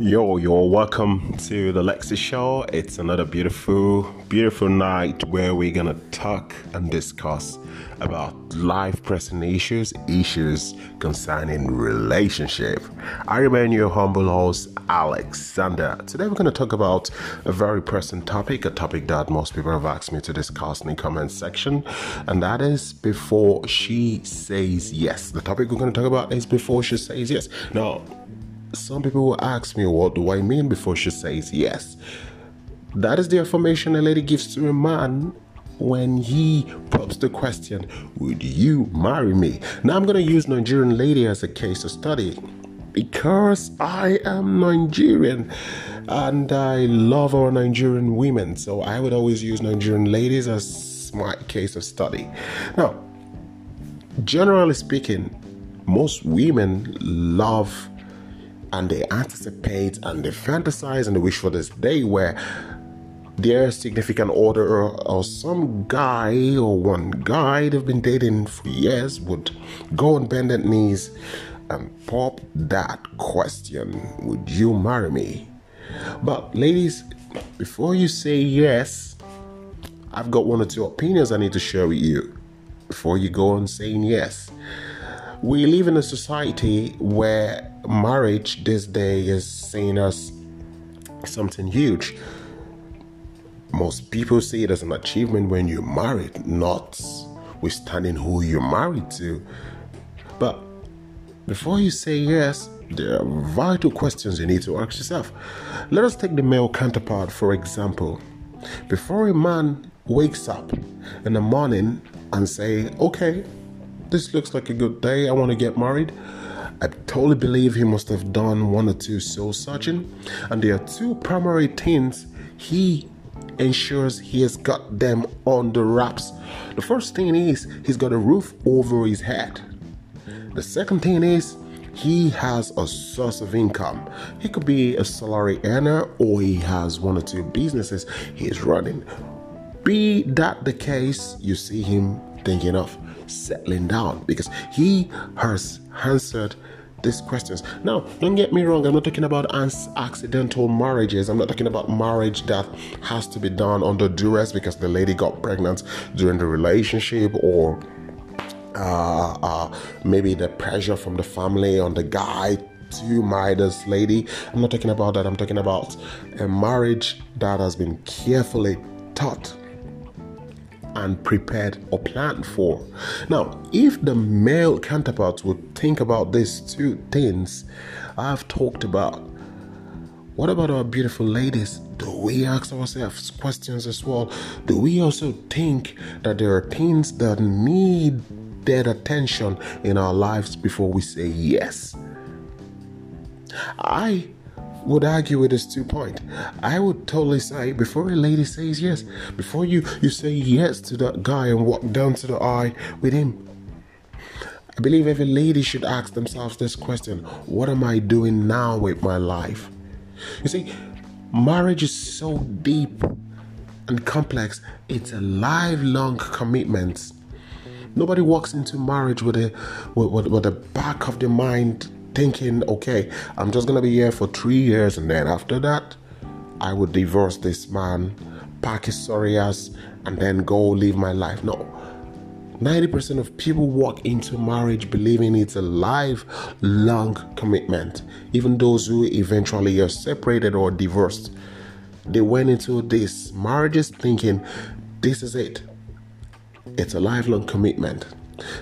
Yo, you're welcome to the Lexi Show. It's another beautiful, beautiful night where we're gonna talk and discuss about life pressing issues, issues concerning relationship. I remain your humble host, Alexander. Today we're gonna talk about a very pressing topic, a topic that most people have asked me to discuss in the comment section, and that is before she says yes. The topic we're gonna talk about is before she says yes. Now, some people will ask me, What do I mean before she says yes? That is the affirmation a lady gives to a man when he pops the question, Would you marry me? Now, I'm going to use Nigerian lady as a case of study because I am Nigerian and I love our Nigerian women. So I would always use Nigerian ladies as my case of study. Now, generally speaking, most women love and they anticipate and they fantasize and they wish for this day where their significant other or, some guy or one guy they've been dating for years would go on bended knees and pop that question Would you marry me? But, ladies, before you say yes, I've got one or two opinions I need to share with you before you go on saying yes. We live in a society where marriage this day is seen as something huge. Most people see it as an achievement when you're married, not withstanding who you're married to. But before you say yes, there are vital questions you need to ask yourself. Let us take the male counterpart, for example. Before a man wakes up in the morning and say, okay, this looks like a good day. I want to get married. I totally believe he must have done one or two soul searching, and there are two primary things he ensures he has got them on the wraps. The first thing is he's got a roof over his head. The second thing is he has a source of income. He could be a salary earner or he has one or two businesses he's running. Be that the case, you see him thinking of settling down because he has answered these questions. Now, don't get me wrong, I'm not talking about accidental marriages. I'm not talking about marriage that has to be done under duress because the lady got pregnant during the relationship or uh, uh, maybe the pressure from the family on the guy to marry this lady. I'm not talking about that. I'm talking about a marriage that has been carefully taught and prepared or planned for. Now, if the male counterparts would think about these two things I've talked about, what about our beautiful ladies? Do we ask ourselves questions as well? Do we also think that there are things that need their attention in our lives before we say yes? I would argue with this two point. I would totally say before a lady says yes, before you you say yes to that guy and walk down to the aisle with him. I believe every lady should ask themselves this question: What am I doing now with my life? You see, marriage is so deep and complex. It's a lifelong commitment. Nobody walks into marriage with a with, with, with the back of their mind thinking, okay, I'm just gonna be here for three years and then after that, I would divorce this man, pack his sorry ass, and then go live my life. No. 90% of people walk into marriage believing it's a lifelong commitment. Even those who eventually are separated or divorced, they went into this marriages thinking this is it. It's a lifelong commitment.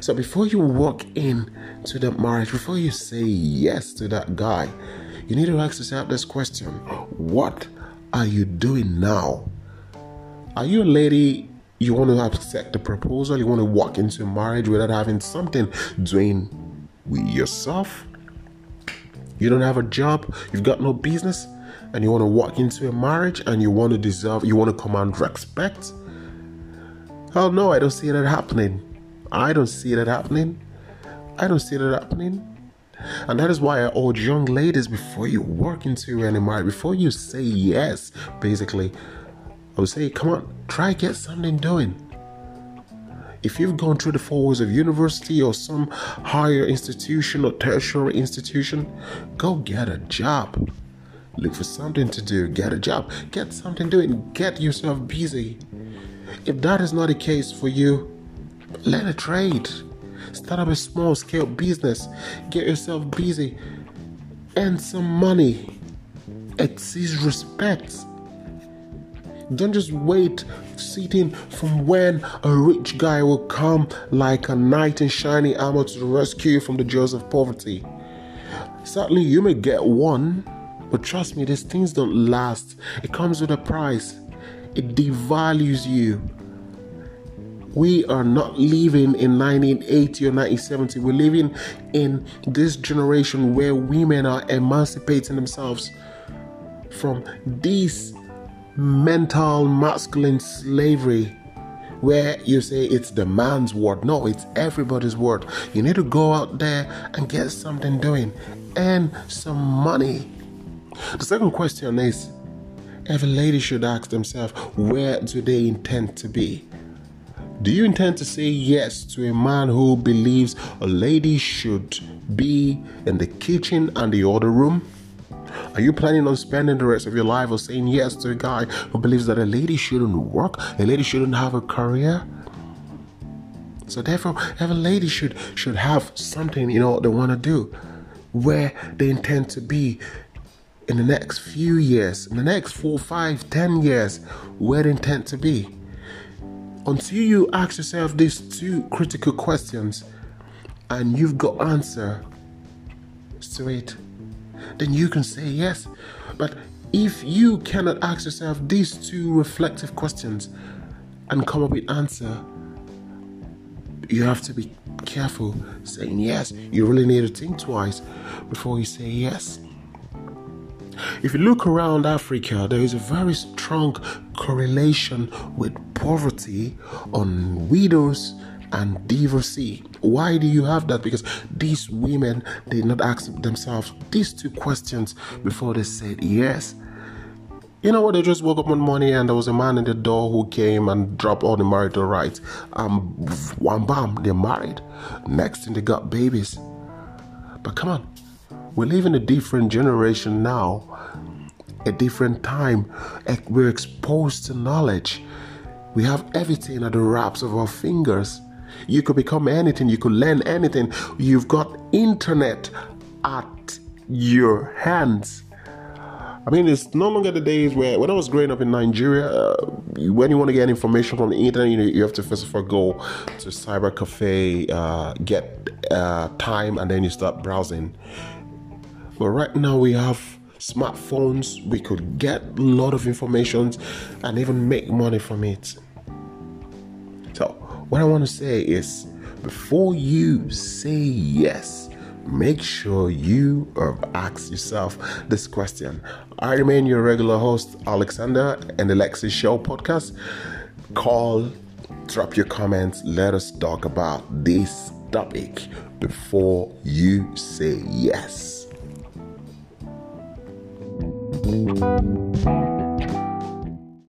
So before you walk in to that marriage, before you say yes to that guy, you need to ask yourself this question What are you doing now? Are you a lady you want to accept the proposal? You want to walk into a marriage without having something doing with yourself? You don't have a job, you've got no business, and you want to walk into a marriage and you want to deserve, you want to command respect? Hell no, I don't see that happening. I don't see that happening. I don't see that happening. And that is why I urge young ladies before you walk into any marriage, before you say yes, basically, I would say, come on, try get something doing. If you've gone through the four walls of university or some higher institution or tertiary institution, go get a job. Look for something to do. Get a job. Get something doing. Get yourself busy. If that is not the case for you, learn a trade. Start up a small scale business. Get yourself busy. Earn some money. Exceed respect. Don't just wait sitting from when a rich guy will come like a knight in shining armor to rescue you from the jaws of poverty. Certainly, you may get one, but trust me, these things don't last. It comes with a price, it devalues you. We are not living in 1980 or 1970. We're living in this generation where women are emancipating themselves from this mental masculine slavery where you say it's the man's word. No, it's everybody's word. You need to go out there and get something doing, earn some money. The second question is every lady should ask themselves where do they intend to be? Do you intend to say yes to a man who believes a lady should be in the kitchen and the other room? Are you planning on spending the rest of your life or saying yes to a guy who believes that a lady shouldn't work, a lady shouldn't have a career? So therefore, every lady should should have something you know they want to do, where they intend to be in the next few years, in the next four, five, ten years, where they intend to be. Until you ask yourself these two critical questions, and you've got answer to it then you can say yes. But if you cannot ask yourself these two reflective questions and come up with answer, you have to be careful saying yes. You really need to think twice before you say yes. If you look around Africa, there is a very strong correlation with poverty on widows and divorcee. Why do you have that? Because these women did not ask themselves these two questions before they said yes. You know what? They just woke up one morning and there was a man in the door who came and dropped all the marital rites. Um, one bam, they're married. Next thing they got babies. But come on, we live in a different generation now, a different time. We're exposed to knowledge. We have everything at the wraps of our fingers. You could become anything, you could learn anything. You've got internet at your hands. I mean, it's no longer the days where, when I was growing up in Nigeria, uh, when you want to get information from the internet, you, you have to first of all go to cyber cafe, uh, get uh, time, and then you start browsing. But right now we have smartphones. We could get a lot of information and even make money from it. So what I want to say is before you say yes, make sure you asked yourself this question. I remain your regular host, Alexander, and the Lexi Show podcast. Call, drop your comments, let us talk about this topic before you say yes. Thank you.